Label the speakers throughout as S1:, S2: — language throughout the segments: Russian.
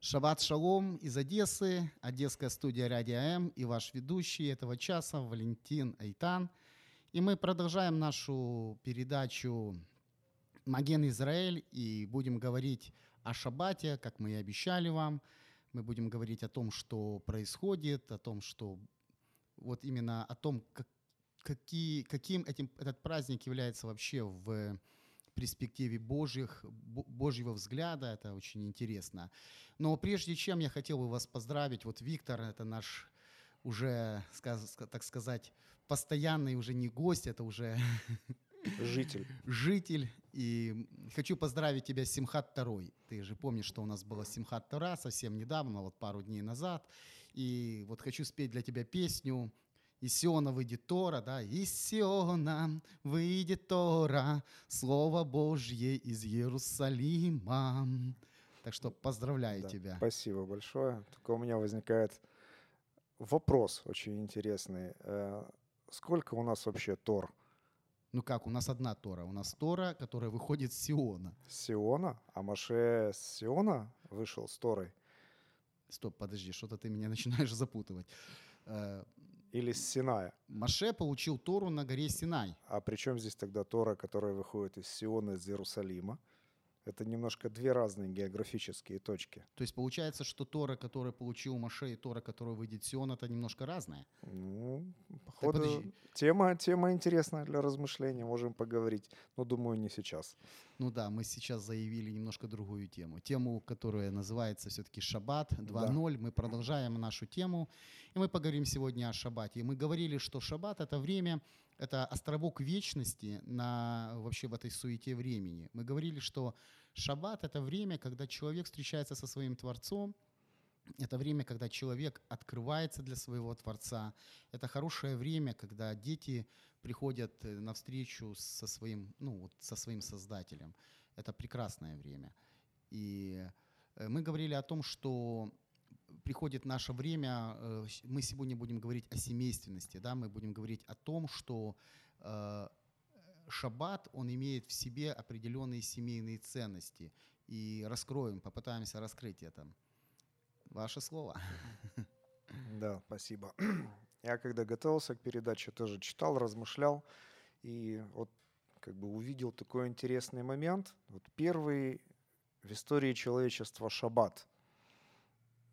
S1: Шаббат шалом из Одессы, Одесская студия Радио М и ваш ведущий этого часа Валентин Айтан. И мы продолжаем нашу передачу «Маген Израиль» и будем говорить о Шаббате, как мы и обещали вам. Мы будем говорить о том, что происходит, о том, что вот именно о том, как, какие, каким этим, этот праздник является вообще в перспективе Божьих, Божьего взгляда, это очень интересно. Но прежде чем я хотел бы вас поздравить, вот Виктор, это наш уже, так сказать, постоянный уже не гость, это уже
S2: Житель.
S1: Житель. И хочу поздравить тебя с Симхат 2. Ты же помнишь, что у нас была Симхат 2 совсем недавно, вот пару дней назад. И вот хочу спеть для тебя песню из Сиона выйдет Тора, да, из Сиона выйдет Тора, Слово Божье из Иерусалима. Так что поздравляю
S2: да,
S1: тебя.
S2: Спасибо большое. Только у меня возникает вопрос очень интересный. Э, сколько у нас вообще Тор?
S1: Ну как, у нас одна Тора. У нас Тора, которая выходит с Сиона.
S2: С Сиона? А Маше с Сиона вышел с Торой?
S1: Стоп, подожди, что-то ты меня начинаешь запутывать.
S2: Или с Синая?
S1: Маше получил Тору на горе Синай.
S2: А при чем здесь тогда Тора, которая выходит из Сиона, из Иерусалима? Это немножко две разные географические точки.
S1: То есть получается, что Тора, которую получил Маше, и Тора, которая выйдет Сион, это немножко разные?
S2: Ну, походу, тема, тема интересная для размышления, можем поговорить, но думаю, не сейчас.
S1: Ну да, мы сейчас заявили немножко другую тему. Тему, которая называется все-таки «Шаббат 2.0». Да. Мы продолжаем нашу тему, и мы поговорим сегодня о Шаббате. И мы говорили, что Шаббат — это время, это островок вечности на, вообще в этой суете времени. Мы говорили, что Шаббат — это время, когда человек встречается со своим Творцом, это время, когда человек открывается для своего Творца. Это хорошее время, когда дети приходят э, на встречу со своим, ну, вот, со своим Создателем. Это прекрасное время. И э, мы говорили о том, что приходит наше время, э, мы сегодня будем говорить о семейственности, да, мы будем говорить о том, что шаббат, он имеет в себе определенные семейные ценности. И раскроем, попытаемся раскрыть это. Ваше слово.
S2: Да, спасибо. Я когда готовился к передаче, тоже читал, размышлял. И вот как бы увидел такой интересный момент. Вот первый в истории человечества шаббат.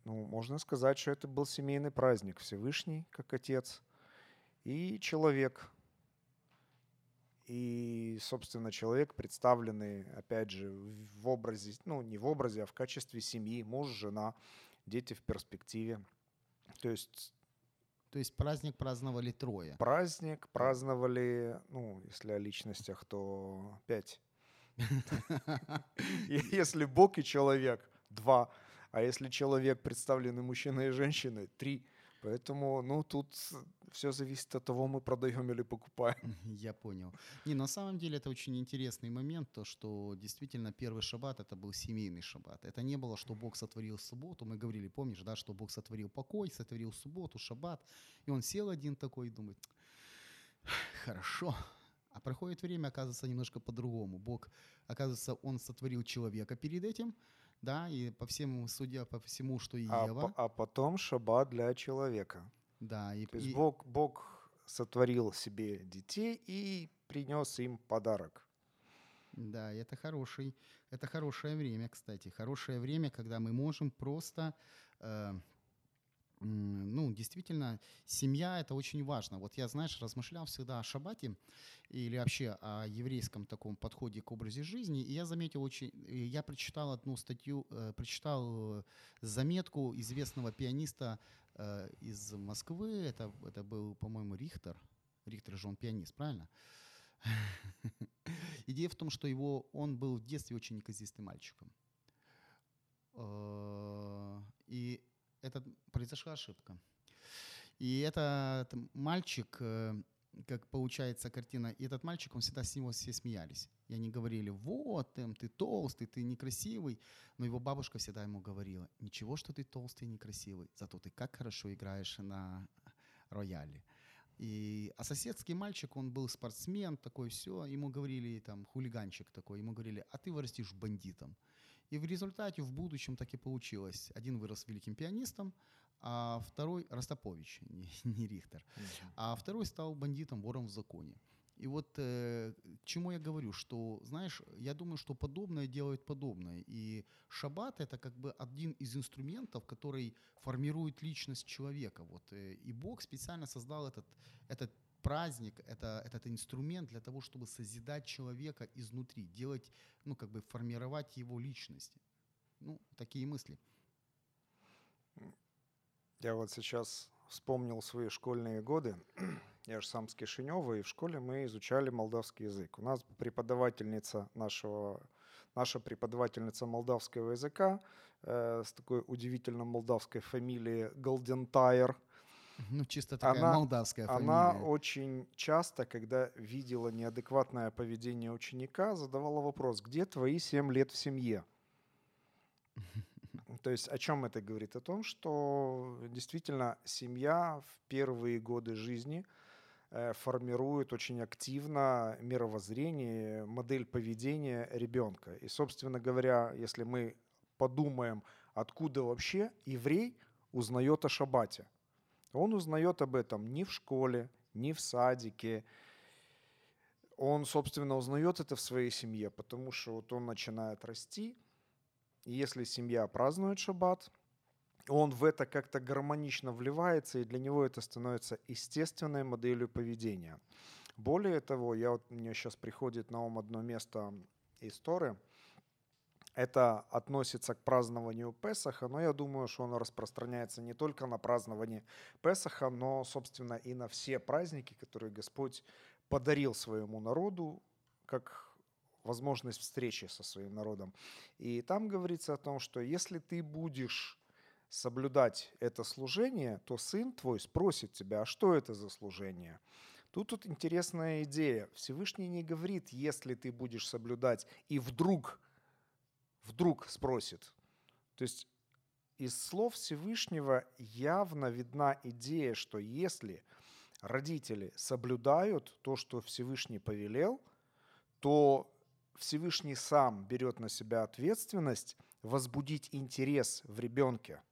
S2: Ну, можно сказать, что это был семейный праздник. Всевышний, как отец, и человек, и, собственно, человек, представленный, опять же, в образе, ну, не в образе, а в качестве семьи, муж, жена, дети в перспективе. То есть...
S1: То есть праздник праздновали трое?
S2: Праздник праздновали, ну, если о личностях, то пять. Если Бог и человек, два. А если человек, представленный мужчиной и женщиной, три. Поэтому, ну, тут все зависит от того, мы продаем или покупаем.
S1: Я понял. Не, на самом деле это очень интересный момент, то, что действительно первый шаббат это был семейный шаббат. Это не было, что Бог сотворил субботу. Мы говорили, помнишь, да, что Бог сотворил покой, сотворил субботу, шаббат. И он сел один такой и думает, хорошо, а проходит время, оказывается, немножко по-другому. Бог, оказывается, Он сотворил человека перед этим, да, и по всему, судя по всему, что и
S2: а,
S1: Ева.
S2: А потом шаббат для человека.
S1: Да.
S2: И, То есть и... Бог, Бог сотворил себе детей и принес им подарок.
S1: Да, это хороший, это хорошее время, кстати, хорошее время, когда мы можем просто э, ну, действительно, семья – это очень важно. Вот я, знаешь, размышлял всегда о шаббате или вообще о еврейском таком подходе к образе жизни, и я заметил очень… Я прочитал одну статью, э, прочитал э, заметку известного пианиста э, из Москвы, это, это был, по-моему, Рихтер. Рихтер же он пианист, правильно? Идея в том, что его, он был в детстве очень неказистым мальчиком. И это произошла ошибка. И этот мальчик, э, как получается картина, и этот мальчик, он всегда с него все смеялись. И они говорили, вот, эм, ты толстый, ты некрасивый. Но его бабушка всегда ему говорила, ничего, что ты толстый и некрасивый, зато ты как хорошо играешь на рояле. И, а соседский мальчик, он был спортсмен, такой все, ему говорили, там, хулиганчик такой, ему говорили, а ты вырастешь бандитом. И в результате в будущем так и получилось. Один вырос великим пианистом, а второй Ростопович, не, не Рихтер, а второй стал бандитом, вором в законе. И вот э, к чему я говорю, что, знаешь, я думаю, что подобное делает подобное. И шаббат это как бы один из инструментов, который формирует личность человека. Вот, э, и Бог специально создал этот, этот праздник, это, этот инструмент для того, чтобы созидать человека изнутри, делать, ну, как бы формировать его личность. Ну, такие мысли.
S2: Я вот сейчас вспомнил свои школьные годы. Я же сам с Кишинева, и в школе мы изучали молдавский язык. У нас преподавательница нашего, наша преподавательница молдавского языка э, с такой удивительно молдавской фамилией Голдентайр.
S1: Ну, чисто такая она, молдавская фамилия.
S2: Она очень часто, когда видела неадекватное поведение ученика, задавала вопрос, где твои 7 лет в семье? То есть о чем это говорит? О том, что действительно семья в первые годы жизни э, формирует очень активно мировоззрение, модель поведения ребенка. И, собственно говоря, если мы подумаем, откуда вообще еврей узнает о шаббате, он узнает об этом не в школе, не в садике. Он, собственно, узнает это в своей семье, потому что вот он начинает расти, и если семья празднует шаббат, он в это как-то гармонично вливается, и для него это становится естественной моделью поведения. Более того, я вот, мне сейчас приходит на ум одно место из Торы. Это относится к празднованию Песаха, но я думаю, что оно распространяется не только на празднование Песаха, но, собственно, и на все праздники, которые Господь подарил своему народу, как возможность встречи со своим народом. И там говорится о том, что если ты будешь соблюдать это служение, то сын твой спросит тебя, а что это за служение? Тут тут интересная идея. Всевышний не говорит, если ты будешь соблюдать, и вдруг, вдруг спросит. То есть из слов Всевышнего явно видна идея, что если родители соблюдают то, что Всевышний повелел, то Всевышний сам берет на себя ответственность возбудить интерес в ребенке.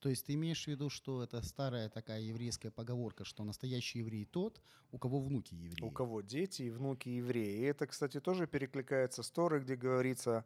S1: То есть ты имеешь в виду, что это старая такая еврейская поговорка, что настоящий еврей тот, у кого внуки евреи.
S2: У кого дети и внуки евреи. И это, кстати, тоже перекликается с Торой, где говорится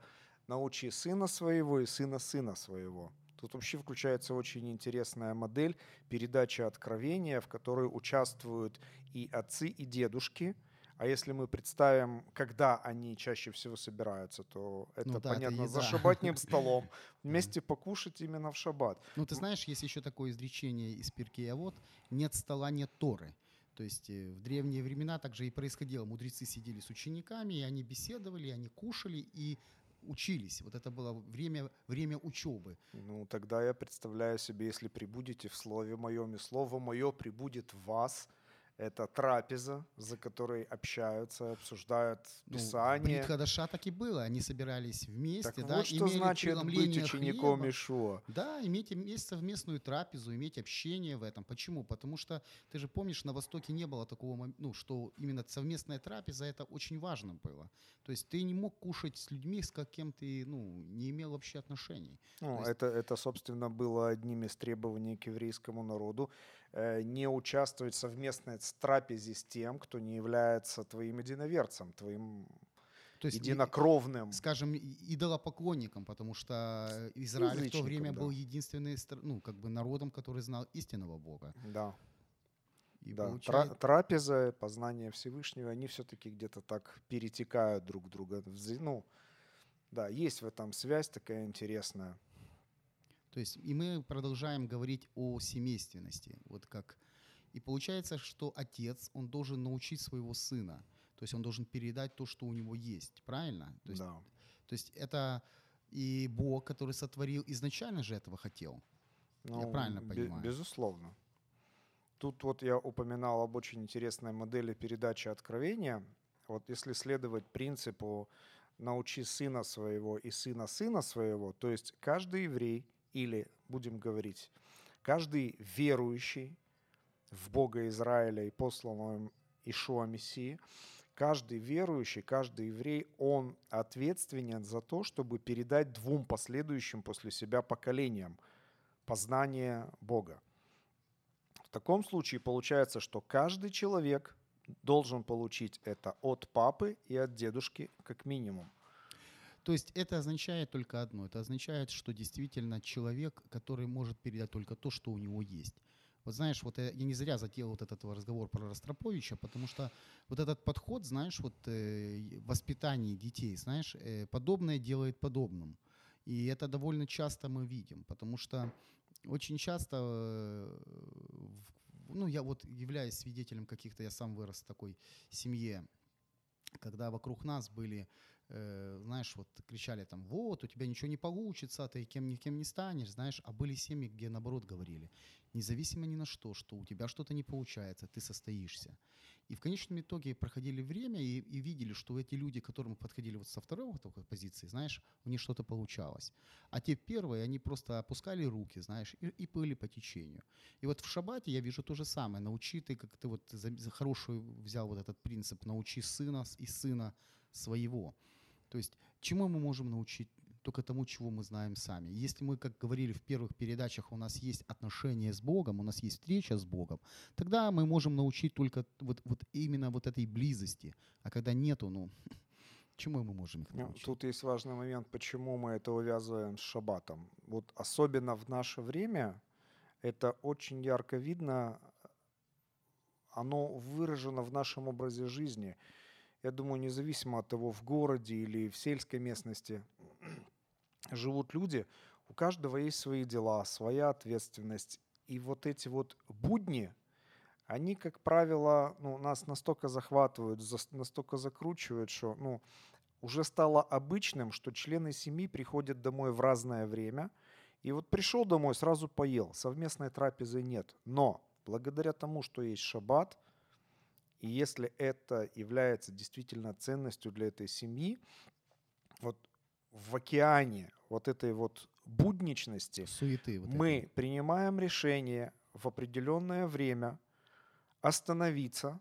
S2: «научи сына своего и сына сына своего». Тут вообще включается очень интересная модель передачи откровения, в которой участвуют и отцы, и дедушки – а если мы представим, когда они чаще всего собираются, то это ну, да, понятно, это за шабатным столом. Вместе покушать именно в шаббат.
S1: Ну, ты знаешь, есть еще такое изречение из Пиркея, вот «нет стола, нет Торы». То есть э, в древние времена также и происходило. Мудрецы сидели с учениками, и они беседовали, они кушали и учились. Вот это было время, время учебы.
S2: Ну, тогда я представляю себе, если прибудете в Слове Моем, и Слово Мое прибудет в вас – это трапеза, за которой общаются, обсуждают ну, Писание.
S1: Ну, Хадаша так и было. Они собирались вместе.
S2: Так
S1: да,
S2: вот что значит быть учеником Ишуа.
S1: Да, иметь, иметь совместную трапезу, иметь общение в этом. Почему? Потому что, ты же помнишь, на Востоке не было такого, ну, что именно совместная трапеза, это очень важно было. То есть ты не мог кушать с людьми, с каким ты ну, не имел вообще отношений.
S2: Ну,
S1: есть...
S2: это, это, собственно, было одним из требований к еврейскому народу. Э, не участвовать в совместной трапезе с тем, кто не является твоим единоверцем, твоим то есть, единокровным.
S1: Скажем, идолопоклонником, потому что Израиль в то время да. был единственным ну, как бы народом, который знал истинного Бога.
S2: Да. И да. Получает... Трапеза, познание Всевышнего, они все-таки где-то так перетекают друг друга. Ну, да, есть в этом связь такая интересная.
S1: То есть и мы продолжаем говорить о семейственности. Вот как и получается, что отец, он должен научить своего сына. То есть он должен передать то, что у него есть. Правильно? То есть,
S2: да.
S1: То есть это и Бог, который сотворил, изначально же этого хотел. Ну, Я правильно понимаю?
S2: Безусловно. Тут вот я упоминал об очень интересной модели передачи откровения. Вот если следовать принципу «научи сына своего и сына сына своего», то есть каждый еврей – или, будем говорить, каждый верующий в Бога Израиля и посланного им Ишуа Мессии, каждый верующий, каждый еврей, он ответственен за то, чтобы передать двум последующим после себя поколениям познание Бога. В таком случае получается, что каждый человек должен получить это от папы и от дедушки как минимум.
S1: То есть это означает только одно. Это означает, что действительно человек, который может передать только то, что у него есть. Вот знаешь, вот я, я не зря затеял вот этот разговор про Ростроповича, потому что вот этот подход, знаешь, вот э, воспитание детей, знаешь, э, подобное делает подобным. И это довольно часто мы видим, потому что очень часто, э, ну, я вот являюсь свидетелем каких-то, я сам вырос в такой семье, когда вокруг нас были э, знаешь, вот кричали там, вот, у тебя ничего не получится, ты кем никем не станешь, знаешь, а были семьи, где наоборот говорили, независимо ни на что, что у тебя что-то не получается, ты состоишься. И в конечном итоге проходили время и, и видели, что эти люди, которым подходили вот со второй вот такой позиции, знаешь, у них что-то получалось. А те первые, они просто опускали руки, знаешь, и, и плыли по течению. И вот в шабате я вижу то же самое. Научи ты, как ты вот за, за хорошую взял вот этот принцип, научи сына и сына своего. То есть чему мы можем научить только тому, чего мы знаем сами. Если мы, как говорили в первых передачах, у нас есть отношения с Богом, у нас есть встреча с Богом, тогда мы можем научить только вот, вот именно вот этой близости. А когда нету, ну, чему мы можем их ну, научить?
S2: Тут есть важный момент, почему мы это увязываем с шаббатом. Вот особенно в наше время это очень ярко видно, оно выражено в нашем образе жизни. Я думаю, независимо от того, в городе или в сельской местности, живут люди, у каждого есть свои дела, своя ответственность. И вот эти вот будни, они, как правило, ну, нас настолько захватывают, настолько закручивают, что ну, уже стало обычным, что члены семьи приходят домой в разное время. И вот пришел домой, сразу поел. Совместной трапезы нет. Но благодаря тому, что есть шаббат, и если это является действительно ценностью для этой семьи, вот в океане вот этой вот будничности
S1: Суеты вот
S2: мы этой. принимаем решение в определенное время остановиться,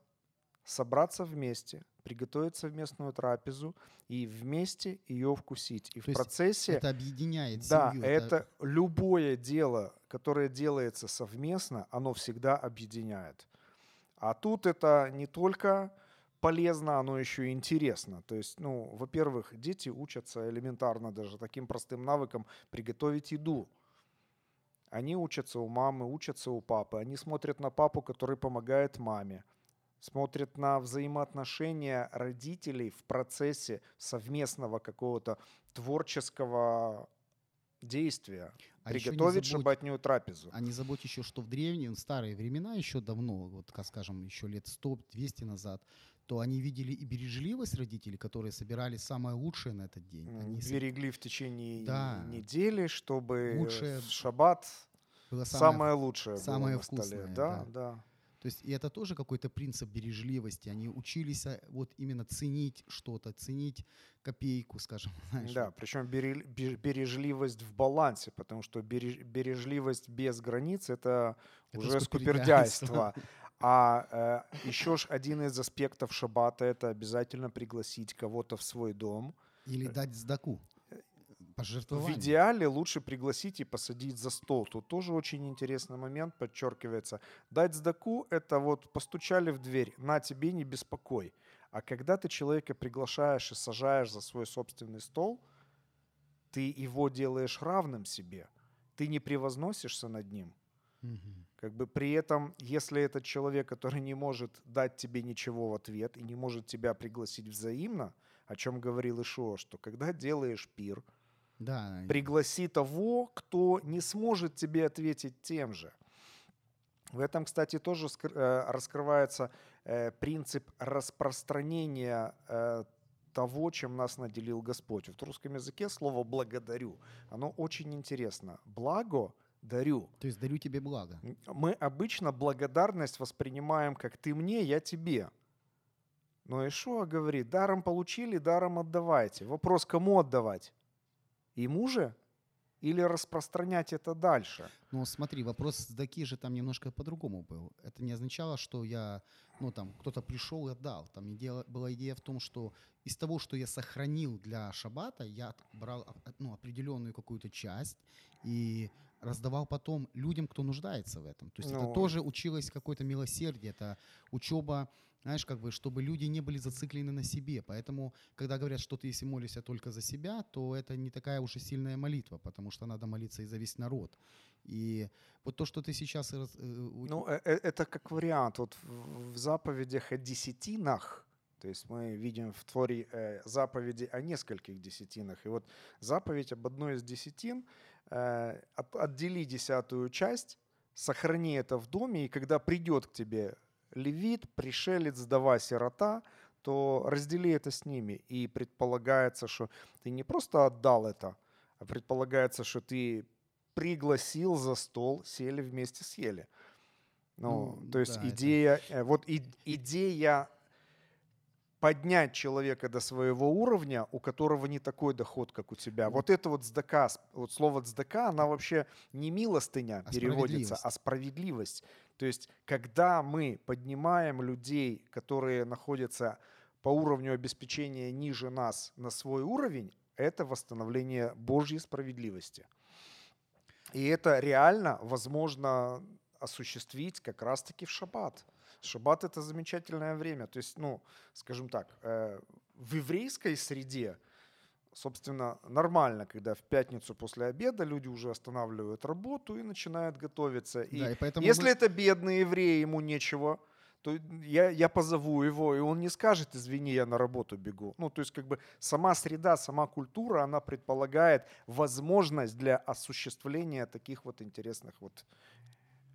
S2: собраться вместе, приготовить совместную трапезу и вместе ее вкусить. И
S1: То
S2: в процессе...
S1: Это объединяет
S2: Да, семью, это... это любое дело, которое делается совместно, оно всегда объединяет. А тут это не только полезно, оно еще и интересно. То есть, ну, во-первых, дети учатся элементарно даже таким простым навыкам приготовить еду. Они учатся у мамы, учатся у папы. Они смотрят на папу, который помогает маме. Смотрят на взаимоотношения родителей в процессе совместного какого-то творческого действия. А приготовить забудь, шабатнюю трапезу.
S1: А не забудь еще, что в древние, в старые времена, еще давно, вот, скажем, еще лет 100-200 назад, то они видели и бережливость родителей, которые собирали самое лучшее на этот день. Они
S2: Берегли в течение да. недели, чтобы
S1: лучшее
S2: шаббат было самое, самое лучшее
S1: самое
S2: было
S1: вкусное,
S2: на столе. Да, да. да.
S1: То есть и это тоже какой-то принцип бережливости. Они учились а, вот именно ценить что-то, ценить копейку, скажем.
S2: Знаешь. Да, причем бережливость в балансе, потому что бережливость без границ это, это уже скупердяйство. А э, еще ж один из аспектов шаббата это обязательно пригласить кого-то в свой дом.
S1: Или дать сдаку.
S2: В идеале лучше пригласить и посадить за стол. Тут тоже очень интересный момент подчеркивается. Дать сдаку – это вот постучали в дверь, на тебе не беспокой. А когда ты человека приглашаешь и сажаешь за свой собственный стол, ты его делаешь равным себе. Ты не превозносишься над ним. Угу. Как бы при этом, если этот человек, который не может дать тебе ничего в ответ и не может тебя пригласить взаимно, о чем говорил Ишуа, что когда делаешь пир,
S1: да.
S2: пригласи того, кто не сможет тебе ответить тем же. В этом, кстати, тоже э, раскрывается э, принцип распространения э, того, чем нас наделил Господь. В русском языке слово «благодарю», оно очень интересно. «Благо» дарю.
S1: То есть дарю тебе благо.
S2: Мы обычно благодарность воспринимаем как ты мне, я тебе. Но Ишуа говорит, даром получили, даром отдавайте. Вопрос, кому отдавать? Ему же? или распространять это дальше?
S1: Ну, смотри, вопрос сдаки же там немножко по-другому был. Это не означало, что я, ну, там, кто-то пришел и отдал. Там идея, была идея в том, что из того, что я сохранил для шабата, я брал ну, определенную какую-то часть и раздавал потом людям, кто нуждается в этом. То есть ну, это тоже училось какое-то милосердие, это учеба знаешь, как бы, чтобы люди не были зациклены на себе. Поэтому, когда говорят, что ты если молишься только за себя, то это не такая уже сильная молитва, потому что надо молиться и за весь народ. И вот то, что ты сейчас... Э,
S2: ну, э, э, это как вариант. Вот в заповедях о десятинах, то есть мы видим в Торе заповеди о нескольких десятинах. И вот заповедь об одной из десятин отдели десятую часть, сохрани это в доме, и когда придет к тебе левит, пришелец, дова, сирота, то раздели это с ними. И предполагается, что ты не просто отдал это, а предполагается, что ты пригласил за стол, сели вместе съели. Ну, ну то есть да, идея, это... вот и, идея поднять человека до своего уровня, у которого не такой доход, как у тебя. Вот это вот сдака, вот слово сдака, она вообще не милостыня а переводится, а справедливость. То есть, когда мы поднимаем людей, которые находятся по уровню обеспечения ниже нас на свой уровень, это восстановление Божьей справедливости. И это реально возможно осуществить как раз-таки в шаббат. Шаббат это замечательное время. То есть, ну, скажем так, э, в еврейской среде, собственно, нормально, когда в пятницу после обеда люди уже останавливают работу и начинают готовиться. И, да, и поэтому если мы... это бедный еврей, ему нечего, то я, я позову его, и он не скажет, извини, я на работу бегу. Ну, то есть как бы сама среда, сама культура, она предполагает возможность для осуществления таких вот интересных вот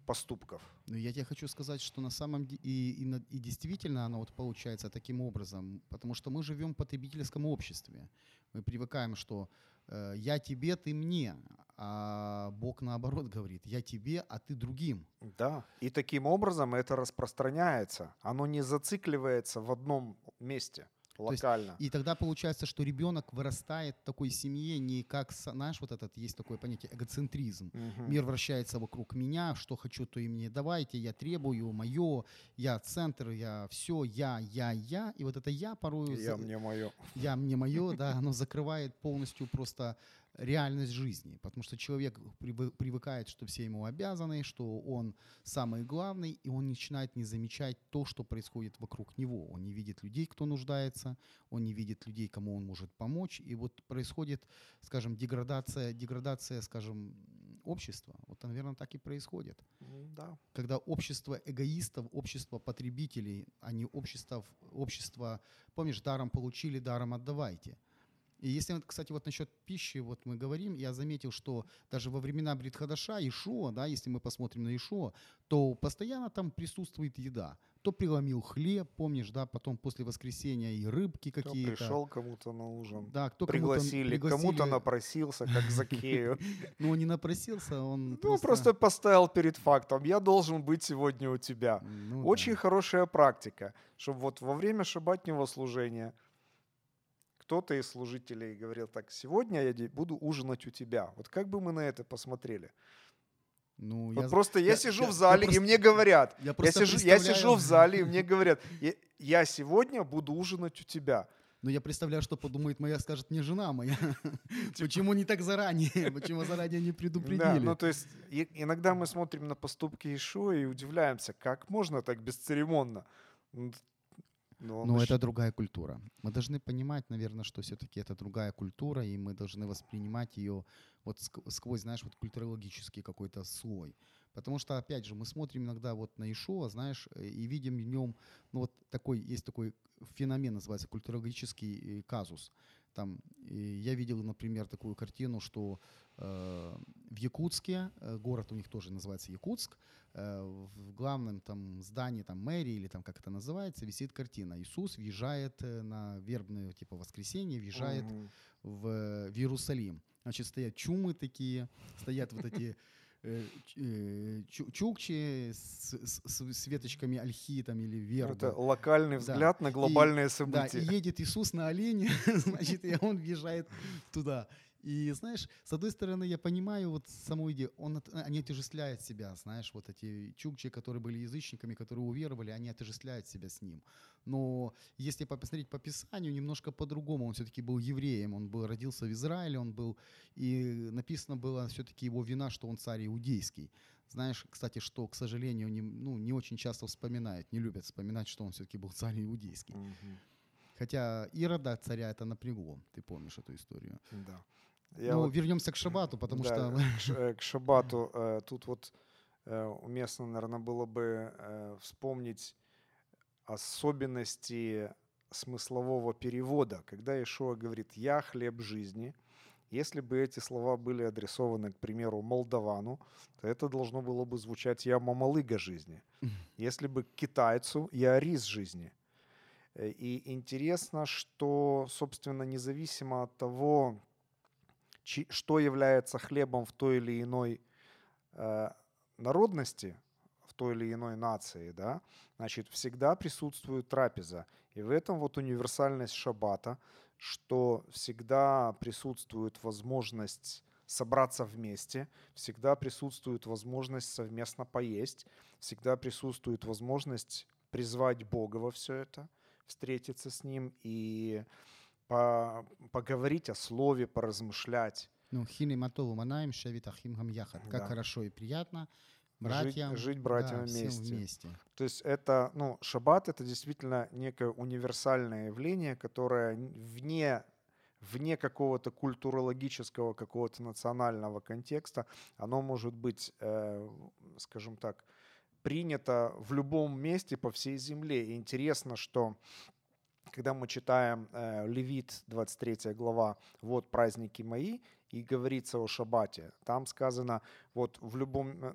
S2: поступков.
S1: Ну, я тебе хочу сказать, что на самом деле и, и, и действительно оно вот получается таким образом, потому что мы живем в потребительском обществе. Мы привыкаем, что э, я тебе, ты мне, а Бог наоборот говорит, я тебе, а ты другим.
S2: Да, и таким образом это распространяется. Оно не зацикливается в одном месте локально.
S1: Есть, и тогда получается, что ребенок вырастает в такой семье не как, знаешь, вот этот есть такое понятие эгоцентризм. Угу. Мир вращается вокруг меня, что хочу, то и мне давайте, я требую, мое, я центр, я все, я, я, я. И вот это я порой...
S2: Я мне мое.
S1: Я мне мое, да, оно закрывает полностью просто реальность жизни, потому что человек привыкает, что все ему обязаны, что он самый главный, и он начинает не замечать то, что происходит вокруг него. Он не видит людей, кто нуждается, он не видит людей, кому он может помочь, и вот происходит, скажем, деградация, деградация, скажем, общества. Вот, наверное, так и происходит.
S2: Да.
S1: Когда общество эгоистов, общество потребителей, а не общество, общество, помнишь, даром получили, даром отдавайте – и если, кстати, вот насчет пищи вот мы говорим, я заметил, что даже во времена Бритхадаша, Ишуа, да, если мы посмотрим на Ишуа, то постоянно там присутствует еда. То преломил хлеб, помнишь, да, потом после воскресения и рыбки какие-то.
S2: Пришел кому-то на ужин.
S1: Да, кто
S2: пригласили, кому-то, пригласили. кому-то напросился, как Закею.
S1: Ну, он не напросился, он
S2: Ну, просто поставил перед фактом, я должен быть сегодня у тебя. Ну Очень хорошая практика, чтобы вот во время шабатнего служения – кто-то из служителей говорил так, сегодня я буду ужинать у тебя. Вот как бы мы на это посмотрели? Ну, вот я, просто я, я сижу я, в зале, я просто, и мне говорят, я, я, сижу, представляю... я сижу в зале, и мне говорят, я, я сегодня буду ужинать у тебя.
S1: Но я представляю, что подумает моя, скажет мне жена моя. Почему не так заранее? Почему заранее не предупредили? Да,
S2: ну то есть иногда мы смотрим на поступки Ишуа и удивляемся, как можно так бесцеремонно.
S1: Но, Но это другая культура. Мы должны понимать, наверное, что все-таки это другая культура, и мы должны воспринимать ее вот сквозь, знаешь, вот культурологический какой-то слой. Потому что, опять же, мы смотрим иногда вот на Ишуа, знаешь, э, и видим в нем, ну вот такой, есть такой феномен, называется культурологический э, казус. Там, я видел, например, такую картину, что э, в Якутске, э, город у них тоже называется Якутск, э, в главном там здании там мэрии или там как это называется, висит картина. Иисус въезжает э, на вербное типа воскресенье, въезжает mm-hmm. в, в Иерусалим. Значит, стоят чумы такие, стоят вот эти Э, э, чукчи с, с, с веточками ольхи там, или верба.
S2: Это локальный взгляд да. на глобальные и, события.
S1: Да, и едет Иисус на олене, значит, и он въезжает туда. И знаешь, с одной стороны, я понимаю вот саму идею, он, они отождествляют себя, знаешь, вот эти чукчи, которые были язычниками, которые уверовали, они отождествляют себя с ним. Но если посмотреть по Писанию, немножко по-другому. Он все-таки был евреем, он был, родился в Израиле, он был, и написано было все-таки его вина, что он царь иудейский. Знаешь, кстати, что, к сожалению, не, ну, не очень часто вспоминают, не любят вспоминать, что он все-таки был царь иудейский.
S2: Мгм.
S1: Хотя Ирода царя это напрягло, ты помнишь эту историю.
S2: Да. Я
S1: ну,
S2: вот,
S1: вернемся к шабату, потому
S2: да,
S1: что...
S2: к э, к шабату э, тут вот э, уместно, наверное, было бы вспомнить особенности смыслового перевода, когда Ишуа говорит «Я хлеб жизни», если бы эти слова были адресованы, к примеру, молдавану, то это должно было бы звучать «Я мамалыга жизни». Если бы к китайцу «Я рис жизни». И интересно, что, собственно, независимо от того, что является хлебом в той или иной э, народности, в той или иной нации, да, значит, всегда присутствует трапеза. И в этом вот универсальность шаббата, что всегда присутствует возможность собраться вместе, всегда присутствует возможность совместно поесть, всегда присутствует возможность призвать Бога во все это, встретиться с Ним и по- поговорить о слове, поразмышлять.
S1: Ну, хины матову манаем шевит ахим гам яхат. Как
S2: Да.
S1: хорошо и приятно братьям.
S2: жить братьям
S1: да,
S2: вместе.
S1: вместе.
S2: То есть это, ну, шаббат это действительно некое универсальное явление, которое вне, вне какого-то культурологического, какого-то национального контекста, оно может быть, э, скажем так, принято в любом месте по всей земле. И интересно, что когда мы читаем э, Левит, 23 глава, вот праздники мои, и говорится о шаббате, там сказано, вот в любом, э,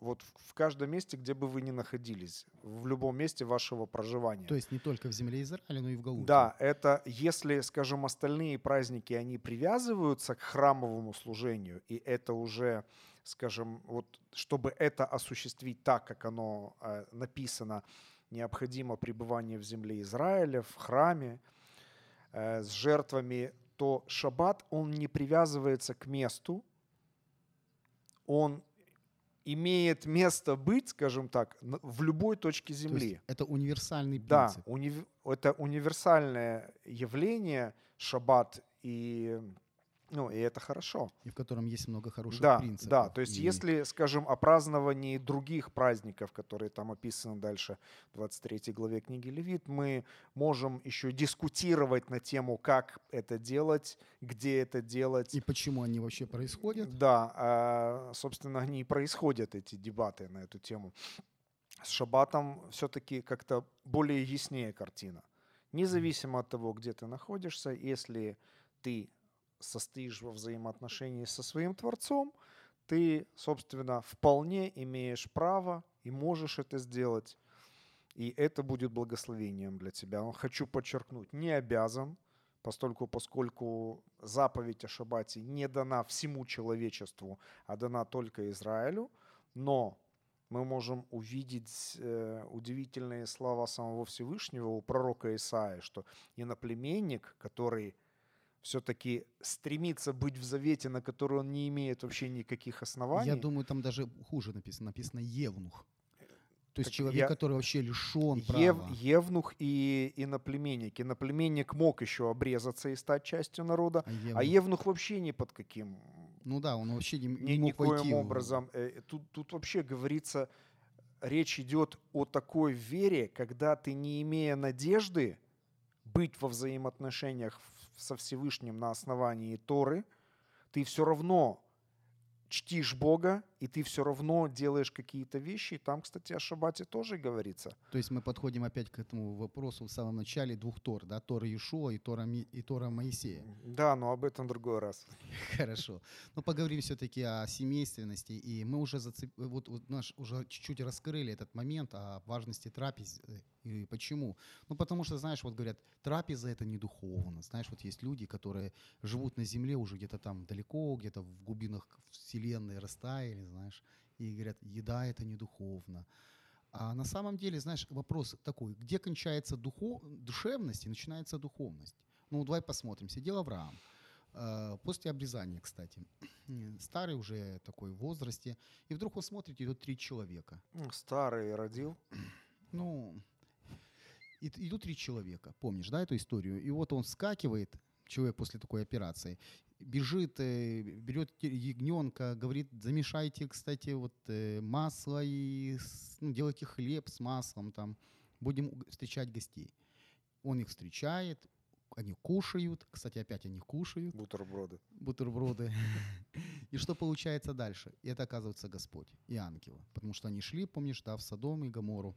S2: вот в- в каждом месте, где бы вы ни находились, в любом месте вашего проживания.
S1: То есть не только в земле Израиля, но и в Галуте.
S2: Да, это если, скажем, остальные праздники, они привязываются к храмовому служению, и это уже, скажем, вот чтобы это осуществить так, как оно э, написано, необходимо пребывание в земле Израиля, в храме, э, с жертвами, то шаббат, он не привязывается к месту, он имеет место быть, скажем так, в любой точке
S1: То
S2: земли.
S1: есть это универсальный
S2: Да,
S1: принцип.
S2: унив- это универсальное явление шаббат, и, ну, и это хорошо.
S1: И в котором есть много хороших
S2: Да,
S1: принципов.
S2: да, то есть
S1: И
S2: если, скажем, о праздновании других праздников, которые там описаны дальше в 23 главе книги Левит, мы можем еще дискутировать на тему, как это делать, где это делать.
S1: И почему они вообще происходят.
S2: Да, а, собственно, они и происходят, эти дебаты на эту тему. С шаббатом все-таки как-то более яснее картина. Независимо от того, где ты находишься, если ты состоишь во взаимоотношении со своим Творцом, ты, собственно, вполне имеешь право и можешь это сделать. И это будет благословением для тебя. Но хочу подчеркнуть, не обязан, постольку, поскольку заповедь о шаббате не дана всему человечеству, а дана только Израилю, но мы можем увидеть э, удивительные слова самого Всевышнего у пророка Исаия, что иноплеменник, который все-таки стремится быть в завете, на который он не имеет вообще никаких оснований.
S1: Я думаю, там даже хуже написано. Написано Евнух. То есть
S2: Так
S1: человек,
S2: я-
S1: который вообще лишен права.
S2: Ев- Евнух и иноплеменник. Иноплеменник мог еще обрезаться и стать частью народа,
S1: А
S2: а
S1: Евнух-
S2: Евнух вообще ни под каким
S1: Ну да, он вообще не, не мог
S2: никоим
S1: войти.
S2: образом. Э, Тут, тут вообще говорится, речь идет о такой вере, когда ты, не имея надежды быть во взаимоотношениях в- со Всевышним на основании Торы, ты все равно чтишь Бога, и ты все равно делаешь какие-то вещи. И там, кстати, о шаббате тоже говорится.
S1: То есть мы подходим опять к этому вопросу в самом начале двух Тор, да, Тора Иешуа и Тора, Ми- и Тора Моисея.
S2: Да, но об этом в другой раз.
S1: Хорошо. Но поговорим все-таки о семейственности. И мы уже, зацеп... вот, вот наш, уже чуть-чуть раскрыли этот момент о важности трапез. э, И почему? Ну, потому что, знаешь, вот говорят, трапеза это не духовно. Знаешь, вот есть люди, которые живут на земле уже где-то там далеко, где-то в глубинах вселенной растаяли, знаешь, и говорят, еда это не духовно. А на самом деле, знаешь, вопрос такой, где кончается духов... душевность и начинается духовность? Ну, давай посмотрим. Сидел Авраам. Э, после обрезания, кстати. Старый уже такой в возрасте. И вдруг вы смотрите, идут три человека.
S2: Старый родил.
S1: Ну, идут три человека, помнишь, да, эту историю? И вот он вскакивает, человек после такой операции, бежит, э, берет ягненка, говорит, замешайте, кстати, вот э, масло и ну, делайте хлеб с маслом, там, будем встречать гостей. Он их встречает, они кушают, кстати, опять они кушают.
S2: Бутерброды.
S1: Бутерброды. И что получается дальше? И это оказывается Господь и ангелы, потому что они шли, помнишь, да, в Содом и Гамору.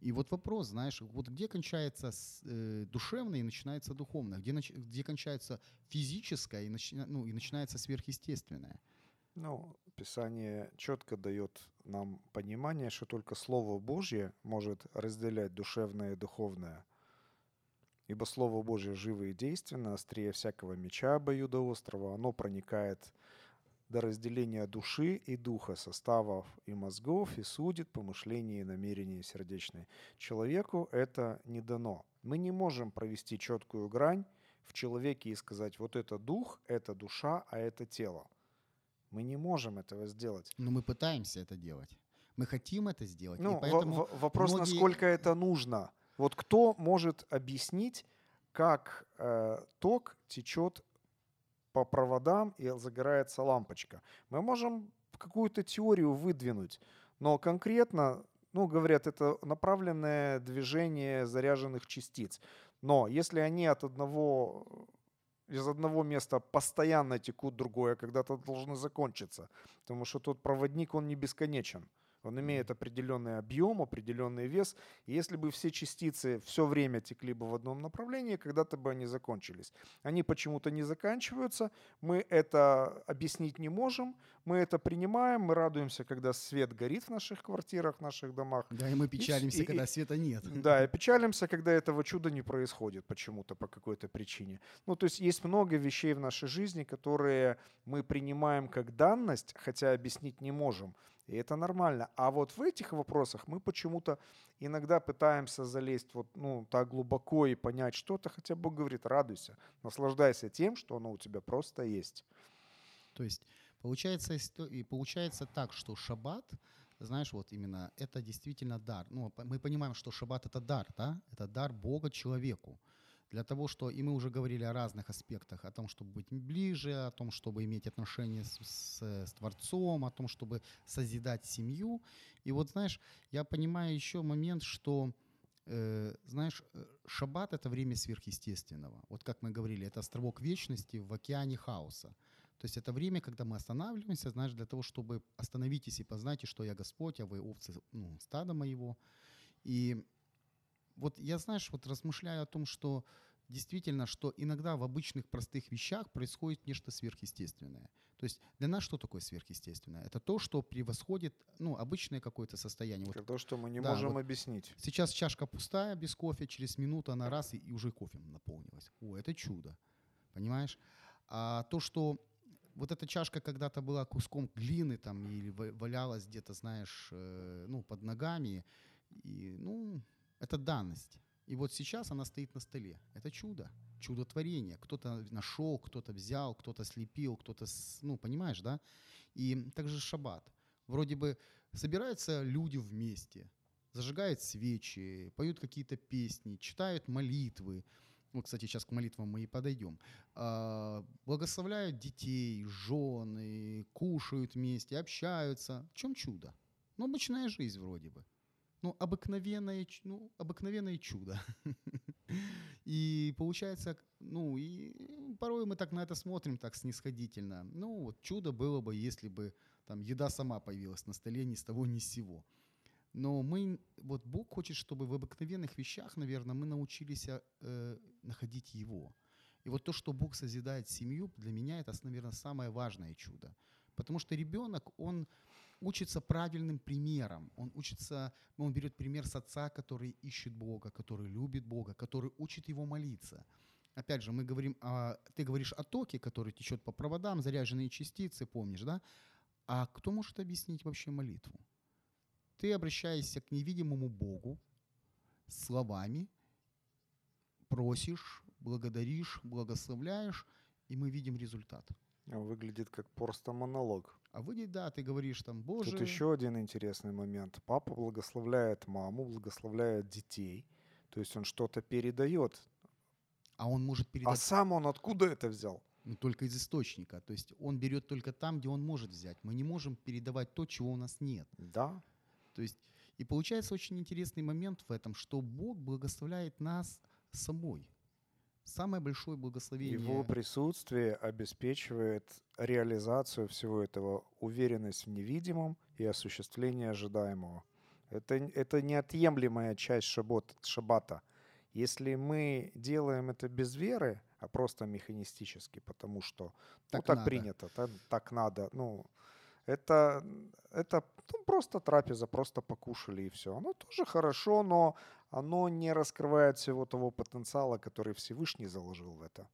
S1: И вот вопрос, знаешь, вот где кончается э, душевное и начинается духовное, где, где кончается физическое и, начи, ну, и начинается сверхъестественное.
S2: Ну, Писание четко дает нам понимание, что только Слово Божье может разделять душевное и духовное. Ибо Слово Божье живо и действенно, острее всякого меча обоюдоострого, оно проникает до разделения души и духа, составов и мозгов, и судит помышления и намерения сердечные. Человеку это не дано. Мы не можем провести четкую грань в человеке и сказать, вот это дух, это душа, а это тело. Мы не можем этого сделать.
S1: Но мы пытаемся это делать. Мы хотим это сделать.
S2: Ну, поэтому вопрос, многие... насколько это нужно. Вот кто может объяснить, как э, ток течет по проводам и загорается лампочка. Мы можем какую-то теорию выдвинуть, но конкретно, ну, говорят, это направленное движение заряженных частиц. Но если они от одного из одного места постоянно текут другое, когда-то должны закончиться. Потому что тот проводник, он не бесконечен. Он имеет определенный объем, определенный вес. И если бы все частицы все время текли бы в одном направлении, когда-то бы они закончились. Они почему-то не заканчиваются. Мы это объяснить не можем. Мы это принимаем. Мы радуемся, когда свет горит в наших квартирах, в наших домах.
S1: Да, и мы печалимся, и, когда и, света нет.
S2: Да, и печалимся, когда этого чуда не происходит почему-то, по какой-то причине. Ну, то есть есть много вещей в нашей жизни, которые мы принимаем как данность, хотя объяснить не можем. И это нормально. А вот в этих вопросах мы почему-то иногда пытаемся залезть вот, ну, так глубоко и понять что-то, хотя Бог говорит, радуйся, наслаждайся тем, что оно у тебя просто есть.
S1: То есть получается, и получается так, что шаббат, знаешь, вот именно это действительно дар. Ну, мы понимаем, что шаббат это дар, да? Это дар Бога человеку для того, что, и мы уже говорили о разных аспектах, о том, чтобы быть ближе, о том, чтобы иметь отношения с, с, с Творцом, о том, чтобы созидать семью. И вот, знаешь, я понимаю еще момент, что, э, знаешь, э, шаббат – это время сверхъестественного. Вот как мы говорили, это островок вечности в океане хаоса. То есть это время, когда мы останавливаемся, знаешь, для того, чтобы остановитесь и познайте, что я Господь, а вы овцы ну, стада моего. И вот я, знаешь, вот размышляю о том, что действительно, что иногда в обычных простых вещах происходит нечто сверхъестественное. То есть для нас что такое сверхъестественное? Это то, что превосходит ну, обычное какое-то состояние.
S2: Это вот, то, что мы не да, можем вот объяснить.
S1: Сейчас чашка пустая, без кофе, через минуту она раз и, и уже кофе наполнилась. О, это чудо. Понимаешь? А то, что вот эта чашка когда-то была куском глины там или валялась где-то, знаешь, э, ну, под ногами, и, ну, это данность. И вот сейчас она стоит на столе. Это чудо, чудотворение. Кто-то нашел, кто-то взял, кто-то слепил, кто-то, ну, понимаешь, да? И также шаббат. Вроде бы собираются люди вместе, зажигают свечи, поют какие-то песни, читают молитвы. Вот, кстати, сейчас к молитвам мы и подойдем. А, благословляют детей, жены, кушают вместе, общаются. В чем чудо? Ну, обычная жизнь вроде бы ну, обыкновенное, ну, обыкновенное чудо. И получается, ну, и порой мы так на это смотрим, так снисходительно. Ну, вот чудо было бы, если бы там еда сама появилась на столе ни с того, ни с сего. Но мы, вот Бог хочет, чтобы в обыкновенных вещах, наверное, мы научились э, находить Его. И вот то, что Бог созидает семью, для меня это, наверное, самое важное чудо. Потому что ребенок, он учится правильным примером. Он учится, он берет пример с отца, который ищет Бога, который любит Бога, который учит его молиться. Опять же, мы говорим, о, ты говоришь о токе, который течет по проводам, заряженные частицы, помнишь, да? А кто может объяснить вообще молитву? Ты обращаешься к невидимому Богу словами, просишь, благодаришь, благословляешь, и мы видим результат.
S2: Выглядит как просто монолог.
S1: А выйдет, да, ты говоришь там, Боже...
S2: Тут еще один интересный момент. Папа благословляет маму, благословляет детей. То есть он что-то передает.
S1: А он может передать...
S2: А сам он откуда это взял?
S1: Ну, только из источника. То есть он берет только там, где он может взять. Мы не можем передавать то, чего у нас нет.
S2: Да.
S1: То есть, и получается очень интересный момент в этом, что Бог благословляет нас собой. Самое большое благословение.
S2: Его присутствие обеспечивает реализацию всего этого, уверенность в невидимом и осуществление ожидаемого. Это, это неотъемлемая часть шабот, шаббата. Если мы делаем это без веры, а просто механистически, потому что ну, так, так принято, так, так надо, ну, это, это ну, просто трапеза, просто покушали и все. Оно тоже хорошо, но оно не раскрывает всего того потенциала, который Всевышний заложил в это.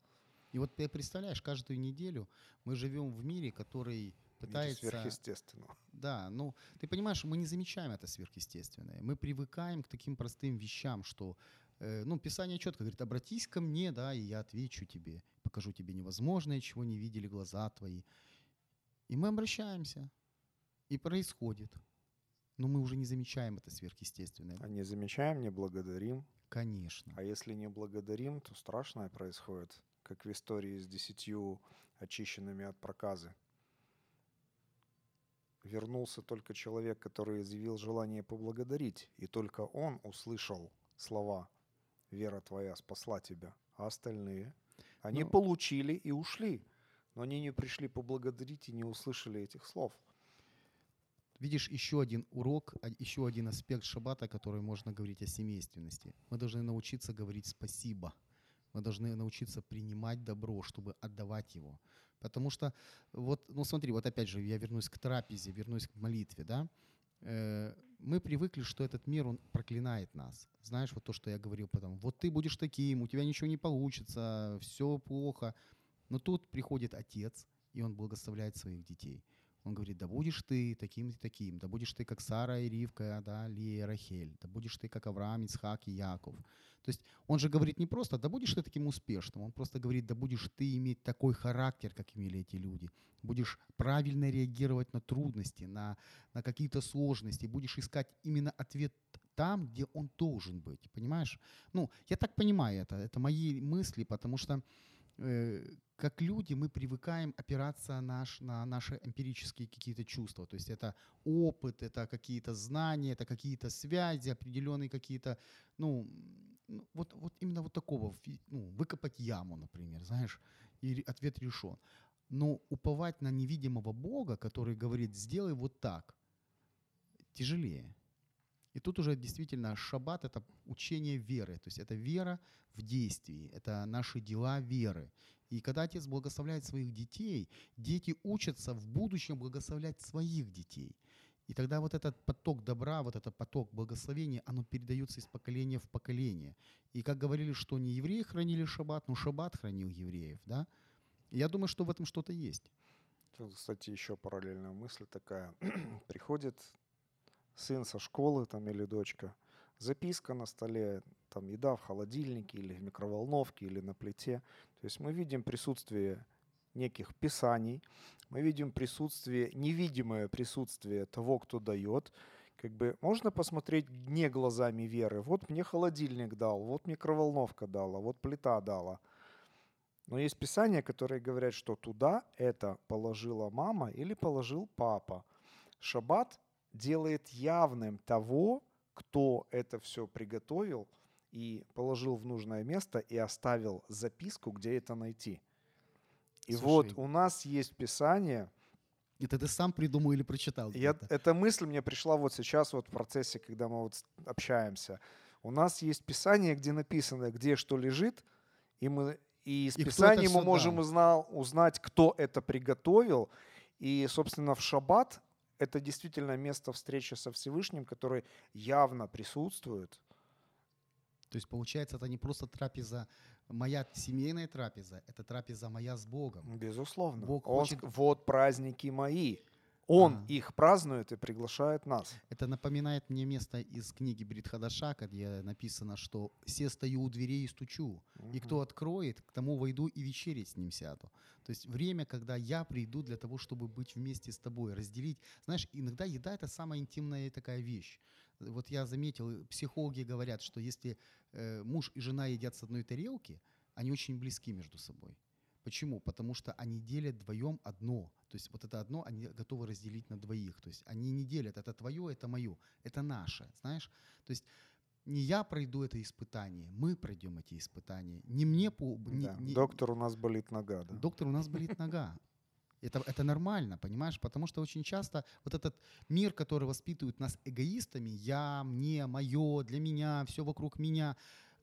S1: И вот ты представляешь, каждую неделю мы живем в мире, который пытается...
S2: Мире сверхъестественного.
S1: Да, ну, ты понимаешь, мы не замечаем это сверхъестественное. Мы привыкаем к таким простым вещам, что, э, ну, Писание четко говорит, обратись ко мне, да, и я отвечу тебе, покажу тебе невозможное, чего не видели глаза твои. И мы обращаемся, и происходит. Но мы уже не замечаем это сверхъестественное.
S2: А не замечаем, не благодарим.
S1: Конечно.
S2: А если не благодарим, то страшное происходит, как в истории с десятью очищенными от проказы. Вернулся только человек, который изъявил желание поблагодарить, и только он услышал слова «Вера твоя спасла тебя», а остальные, они ну, получили и ушли, но они не пришли поблагодарить и не услышали этих слов –
S1: Видишь, еще один урок, а, еще один аспект шаббата, который можно говорить о семейственности. Мы должны научиться говорить спасибо. Мы должны научиться принимать добро, чтобы отдавать его. Потому что, вот, ну смотри, вот опять же, я вернусь к трапезе, вернусь к молитве, да. Э, мы привыкли, что этот мир, он проклинает нас. Знаешь, вот то, что я говорил потом. Вот ты будешь таким, у тебя ничего не получится, все плохо. Но тут приходит отец, и он благословляет своих детей – он говорит, да будешь ты таким и таким, да будешь ты как Сара и Ривка, да, Лия, Рахель, да будешь ты как Авраам, Исхак и Яков. То есть он же говорит не просто, да будешь ты таким успешным, он просто говорит, да будешь ты иметь такой характер, как имели эти люди. Будешь правильно реагировать на трудности, на, на какие-то сложности, будешь искать именно ответ там, где он должен быть, понимаешь? Ну, я так понимаю это, это мои мысли, потому что как люди мы привыкаем опираться наш, на наши эмпирические какие-то чувства. То есть это опыт, это какие-то знания, это какие-то связи, определенные какие-то, ну, ну, вот, вот именно вот такого, ну, выкопать яму, например, знаешь, и ответ решен. Но уповать на невидимого Бога, который говорит, сделай вот так, тяжелее. И тут уже действительно шаббат – это учение веры, то есть это вера в действии, это наши дела веры. И когда Отец благословляет своих детей, дети учатся в будущем благословлять своих детей. И тогда вот этот поток добра, вот этот поток благословения, оно передается из поколения в поколение. И как говорили, что не евреи хранили шаббат, но шаббат хранил евреев. Да? я думаю, что в этом что-то есть.
S2: Тут, кстати, еще параллельная мысль такая. Приходит сын со школы там или дочка, записка на столе, там еда в холодильнике или в микроволновке или на плите. То есть мы видим присутствие неких писаний, мы видим присутствие, невидимое присутствие того, кто дает. Как бы можно посмотреть не глазами веры. Вот мне холодильник дал, вот микроволновка дала, вот плита дала. Но есть писания, которые говорят, что туда это положила мама или положил папа. Шаббат делает явным того, кто это все приготовил и положил в нужное место и оставил записку, где это найти. И Слушай, вот у нас есть Писание.
S1: Это ты сам придумал или прочитал?
S2: Я, эта мысль мне пришла вот сейчас вот в процессе, когда мы вот общаемся. У нас есть Писание, где написано, где что лежит, и мы и из и Писания мы можем узнал, узнать, кто это приготовил. И, собственно, в шаббат это действительно место встречи со Всевышним, который явно присутствует.
S1: То есть, получается, это не просто трапеза, моя семейная трапеза, это трапеза моя с Богом.
S2: Безусловно. Бог Он, хочет... Вот праздники мои. Он
S1: А.
S2: их празднует и приглашает нас.
S1: Это напоминает мне место из книги Бритхадаша, где написано, что «Се стою у дверей и стучу, и кто откроет, к тому войду и вечерить с ним сяду». То есть время, когда я приду для того, чтобы быть вместе с тобой, разделить. Знаешь, иногда еда – это самая интимная такая вещь. Вот я заметил, психологи говорят, что если э, муж и жена едят с одной тарелки, они очень близки между собой. Почему? Потому что они делят вдвоем одно. То есть вот это одно они готовы разделить на двоих. То есть они не делят, это твое, это мое, это наше, знаешь? То есть не я пройду это испытание, мы пройдем эти испытания. Не мне по... Не,
S2: Да.
S1: не-
S2: Доктор, у нас болит нога. Да?
S1: Доктор, у нас болит нога. Это, это нормально, понимаешь? Потому что очень часто вот этот мир, который воспитывает нас эгоистами, я, мне, мое, для меня, все вокруг меня,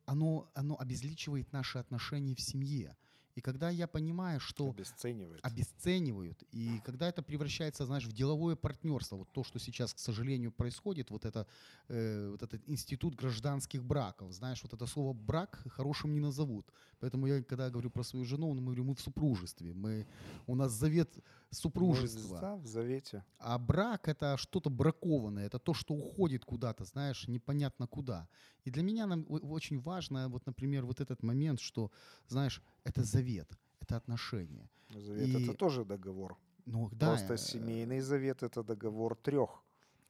S1: оно, оно обезличивает наши отношения в семье. И когда я понимаю, что
S2: Обесценивает.
S1: обесценивают. И когда это превращается, знаешь, в деловое партнерство, вот то, что сейчас, к сожалению, происходит, вот, это, э, вот этот институт гражданских браков, знаешь, вот это слово брак хорошим не назовут. Поэтому я, когда говорю про свою жену, ну, мы говорю, мы в супружестве, мы, у нас завет супружества.
S2: Мы, да, в завете.
S1: А брак это что-то бракованное, это то, что уходит куда-то, знаешь, непонятно куда. И для меня нам очень важно, вот, например, вот этот момент, что, знаешь, это завет, это отношения.
S2: Завет это тоже договор.
S1: Ну, да,
S2: Просто
S1: э,
S2: семейный завет это договор трех.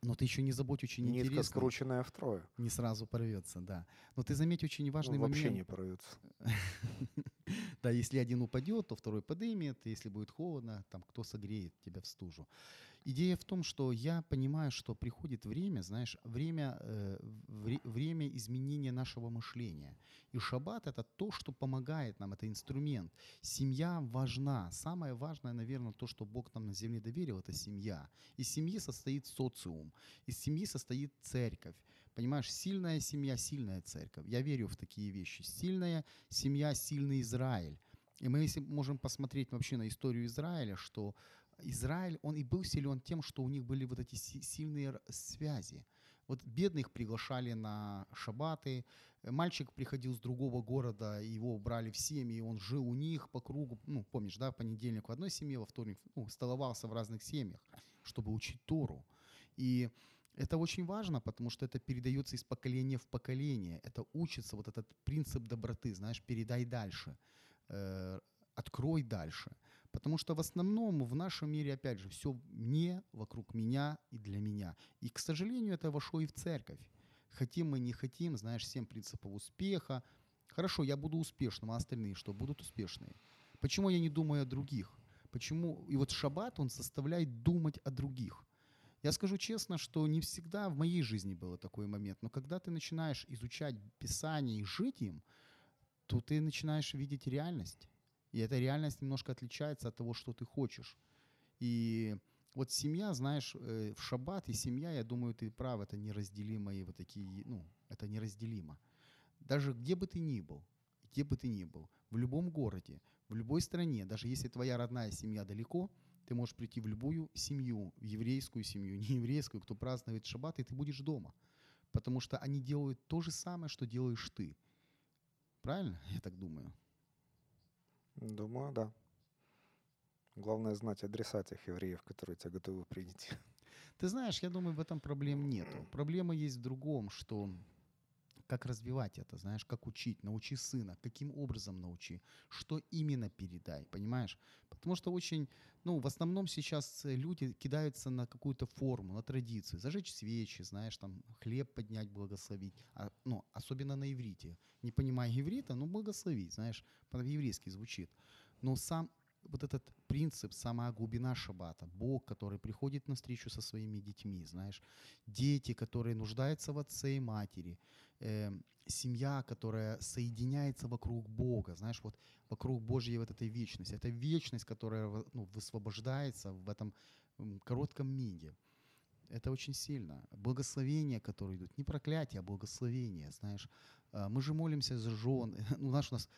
S1: Но ты еще не забудь очень
S2: Нитка,
S1: интересно.
S2: скрученная втрое.
S1: Не сразу порвется, да. Но ты заметь очень важный
S2: Ну, вообще
S1: момент.
S2: не порвется.
S1: Да, если один упадет, то второй подымет, если будет холодно, там кто согреет тебя в стужу. Идея в том, что я понимаю, что приходит время, знаешь, время, э, вре- время изменения нашего мышления. И шаббат это то, что помогает нам, это инструмент. Семья важна. Самое важное, наверное, то, что Бог нам на земле доверил, это семья. Из семьи состоит социум, из семьи состоит церковь. Понимаешь, сильная семья, сильная церковь. Я верю в такие вещи. Сильная семья, сильный Израиль. И мы если можем посмотреть вообще на историю Израиля, что Израиль, он и был силен тем, что у них были вот эти си- сильные связи. Вот бедных приглашали на шабаты, мальчик приходил с другого города, его брали в семьи, он жил у них по кругу, ну, помнишь, да, понедельник в одной семье, во вторник, ну, столовался в разных семьях, чтобы учить Тору. И это очень важно, потому что это передается из поколения в поколение. Это учится, вот этот принцип доброты, знаешь, передай дальше, э, открой дальше. Потому что в основном в нашем мире, опять же, все мне, вокруг меня и для меня. И, к сожалению, это вошло и в церковь. Хотим мы, не хотим, знаешь, семь принципов успеха. Хорошо, я буду успешным, а остальные что, будут успешные? Почему я не думаю о других? Почему? И вот шаббат, он заставляет думать о других. Я скажу честно, что не всегда в моей жизни был такой момент, но когда ты начинаешь изучать Писание и жить им, то ты начинаешь видеть реальность. И эта реальность немножко отличается от того, что ты хочешь. И вот семья, знаешь, э, в шаббат и семья, я думаю, ты прав, это неразделимые вот такие, ну, это неразделимо. Даже где бы ты ни был, где бы ты ни был, в любом городе, в любой стране, даже если твоя родная семья далеко, ты можешь прийти в любую семью, в еврейскую семью, не еврейскую, кто празднует шаббат, и ты будешь дома. Потому что они делают то же самое, что делаешь ты. Правильно? Я так думаю.
S2: Думаю, да. Главное знать адреса тех евреев, которые тебя готовы принять.
S1: Ты знаешь, я думаю, в этом проблем нету. Проблема есть в другом, что как развивать это, знаешь, как учить, научи сына, каким образом научи, что именно передай, понимаешь? Потому что очень, ну, в основном сейчас э, люди кидаются на какую-то форму, на традицию, зажечь свечи, знаешь, там, хлеб поднять, благословить, а, ну, особенно на иврите. Не понимая иврита, ну, благословить, знаешь, по-еврейски звучит. Но сам вот этот принцип, самая глубина шаббата, Бог, который приходит на встречу со своими детьми, знаешь, дети, которые нуждаются в отце и матери, э, семья, которая соединяется вокруг Бога, знаешь, вот вокруг Божьей вот этой вечности. Это вечность, которая ну, высвобождается в этом коротком миге. Это очень сильно. Благословения, которые идут. Не проклятие, а благословение, знаешь. А, Мы же молимся за жен. Ну, знаешь, у нас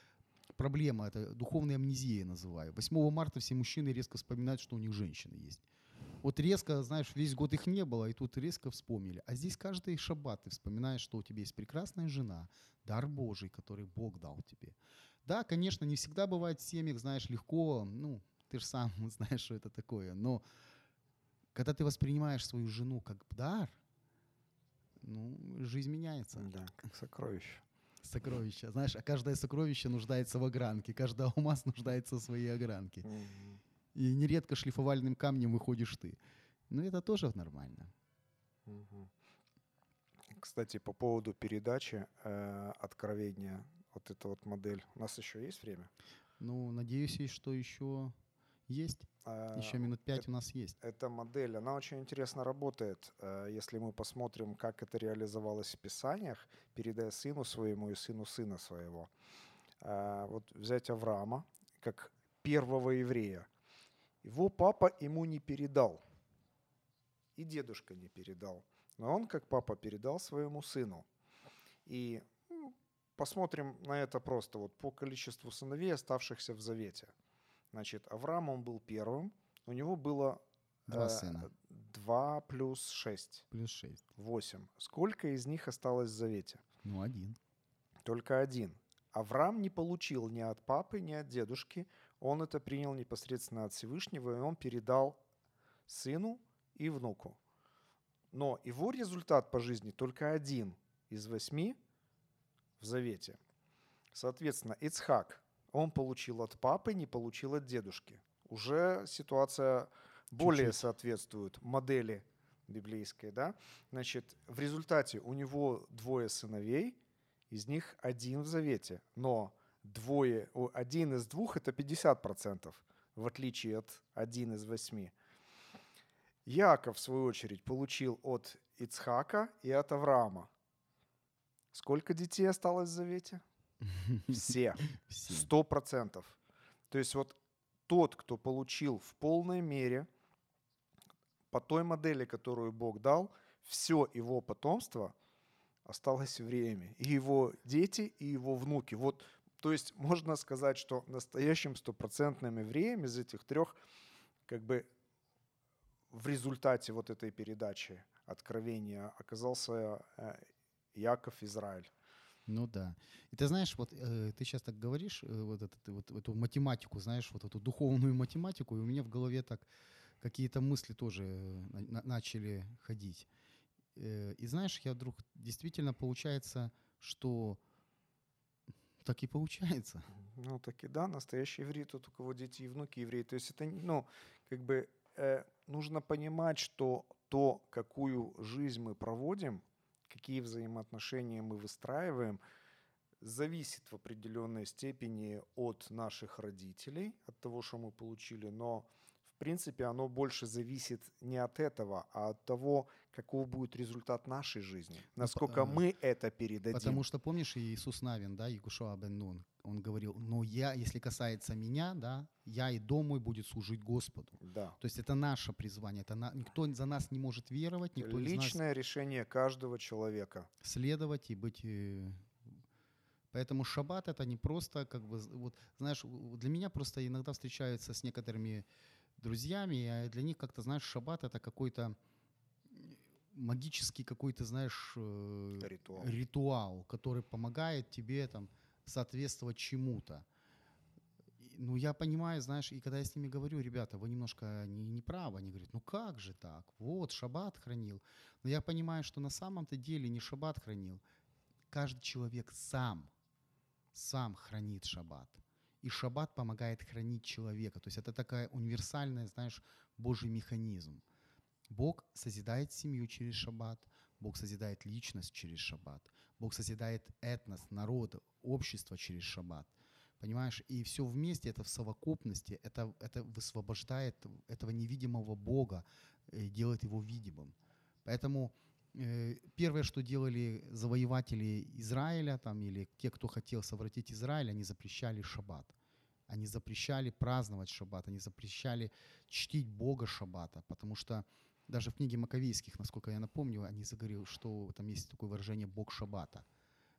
S1: проблема, это духовная амнезия называю. 8 марта все мужчины резко вспоминают, что у них женщины есть. Вот резко, знаешь, весь год их не было, и тут резко вспомнили. А здесь каждый шаббат ты вспоминаешь, что у тебя есть прекрасная жена, дар Божий, который Бог дал тебе. Да, конечно, не всегда бывает в семьях, знаешь, легко, ну, ты же сам знаешь, что это такое, но Когда ты воспринимаешь свою жену как дар, ну, жизнь меняется.
S2: Да, как сокровище.
S1: Сокровище. Знаешь, а каждое сокровище нуждается в огранке, каждый алмаз нуждается в своей огранке. И нередко шлифовальным камнем выходишь ты. Но это тоже нормально.
S2: Кстати, по поводу передачи э, откровения, вот эта вот модель. У нас еще есть время?
S1: Ну, надеюсь, что еще есть.
S2: А,
S1: Еще минут пять у нас есть.
S2: Эта модель, она очень интересно работает, э, если мы посмотрим, как это реализовалось в Писаниях, передая сыну своему и сыну сына своего. А, Вот взять Авраама, как первого еврея. Его папа ему не передал, и дедушка не передал. Но он, как папа, передал своему сыну. И посмотрим на это просто вот по количеству сыновей, оставшихся в завете. Значит, Авраам, он был первым, у него было
S1: Два
S2: э,
S1: сына.
S2: 2 плюс 6,
S1: Плюс шесть.
S2: 8. Сколько из них осталось в завете?
S1: Ну, один.
S2: Только один. Авраам не получил ни от папы, ни от дедушки. Он это принял непосредственно от Всевышнего, и он передал сыну и внуку. Но его результат по жизни только один из восьми в завете. Соответственно, Ицхак, он получил от папы, не получил от дедушки. Уже ситуация более
S1: Чуть-чуть.
S2: соответствует модели библейской, да? Значит, в результате у него двое сыновей, из них один в завете, но двое, один из двух это 50%, в отличие от один из восьми. Яков, в свою очередь, получил от Ицхака и от Авраама. Сколько детей осталось в завете? Все. Сто процентов. То есть вот тот, кто получил в полной мере по той модели, которую Бог дал, все его потомство осталось евреями. И его дети, и его внуки. Вот, то есть можно сказать, что настоящим стопроцентным евреем из этих трех как бы в результате вот этой передачи откровения оказался э, Яков Израиль.
S1: Ну да. И ты знаешь, вот э, ты сейчас так говоришь, э, вот, этот, вот эту математику, знаешь, вот эту духовную математику, и у меня в голове так какие-то мысли тоже э, на- на- начали ходить. Э, и знаешь, я вдруг действительно получается, что так и получается.
S2: Ну, так и да, настоящий еврей тот, у кого дети и внуки евреи. То есть это, ну, как бы э, нужно понимать, что то, какую жизнь мы проводим, какие взаимоотношения мы выстраиваем, зависит в определенной степени от наших родителей, от того, что мы получили, но в принципе оно больше зависит не от этого, а от того, каков будет результат нашей жизни, насколько
S1: э,
S2: мы это передадим.
S1: Потому что, помнишь, Иисус Навин, да, Якушуа бен Нун, он говорил, но я, если касается меня, да, я и дом мой будет служить Господу.
S2: Да.
S1: То есть это наше призвание, это на- никто за нас не может веровать, никто из нас
S2: Личное решение каждого человека.
S1: следовать и быть... э, Поэтому шаббат это не просто, как бы, вот, знаешь, для меня просто иногда встречаются с некоторыми друзьями, а для них как-то, знаешь, шаббат это какой-то магический какой-то, знаешь, э,
S2: Ритуал.
S1: ритуал, который помогает тебе там соответствовать чему-то. Ну, я понимаю, знаешь, и когда я с ними говорю, ребята, вы немножко не, не правы, они говорят, ну как же так, вот, шаббат хранил. Но я понимаю, что на самом-то деле не шаббат хранил. Каждый человек сам, сам хранит шаббат. И шаббат помогает хранить человека. То есть это такая универсальная, знаешь, Божий механизм. Бог созидает семью через шаббат, Бог созидает личность через шаббат, Бог созидает этнос, народ, общество через шаббат. Понимаешь? И все вместе, это в совокупности, это, это высвобождает этого невидимого Бога, э, делает его видимым. Поэтому э, первое, что делали завоеватели Израиля там, или те, кто хотел совратить Израиль, они запрещали шаббат. Они запрещали праздновать шаббат, они запрещали чтить Бога шаббата, потому что даже в книге Маковейских, насколько я напомню, они заговорили, что там есть такое выражение «Бог шаббата»,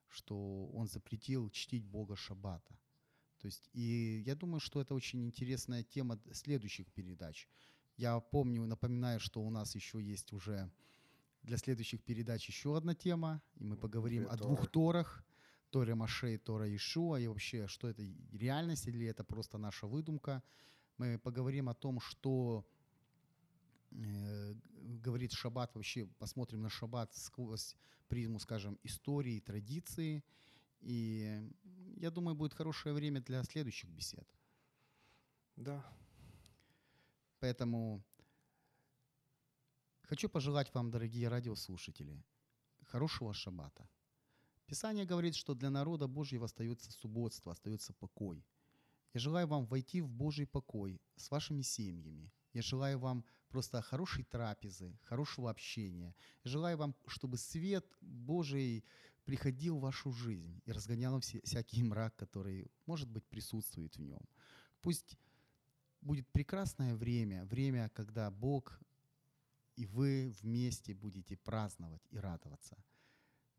S1: что он запретил чтить Бога шаббата. То есть, и я думаю, что это очень интересная тема следующих передач. Я помню, напоминаю, что у нас еще есть уже для следующих передач еще одна тема, и мы поговорим
S2: Две
S1: о двух
S2: Торы.
S1: Торах. Торе Маше и Тора Ишуа, и вообще, что это реальность или это просто наша выдумка. Мы поговорим о том, что говорит шаббат, вообще посмотрим на шаббат сквозь призму, скажем, истории, традиции. И я думаю, будет хорошее время для следующих бесед.
S2: Да.
S1: Поэтому хочу пожелать вам, дорогие радиослушатели, хорошего шаббата. Писание говорит, что для народа Божьего остается субботство, остается покой. Я желаю вам войти в Божий покой с вашими семьями. Я желаю вам просто хорошей трапезы, хорошего общения. Желаю вам, чтобы свет Божий приходил в вашу жизнь и разгонял все, всякий мрак, который, может быть, присутствует в нем. Пусть будет прекрасное время, время, когда Бог и вы вместе будете праздновать и радоваться.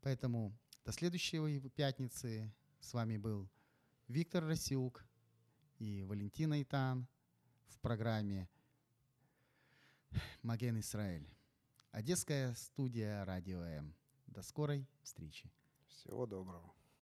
S1: Поэтому до следующей пятницы. С вами был Виктор Расюк и Валентина Итан в программе «Маген Израиль». Одесская студия «Радио М». До скорой встречи.
S2: Всего доброго.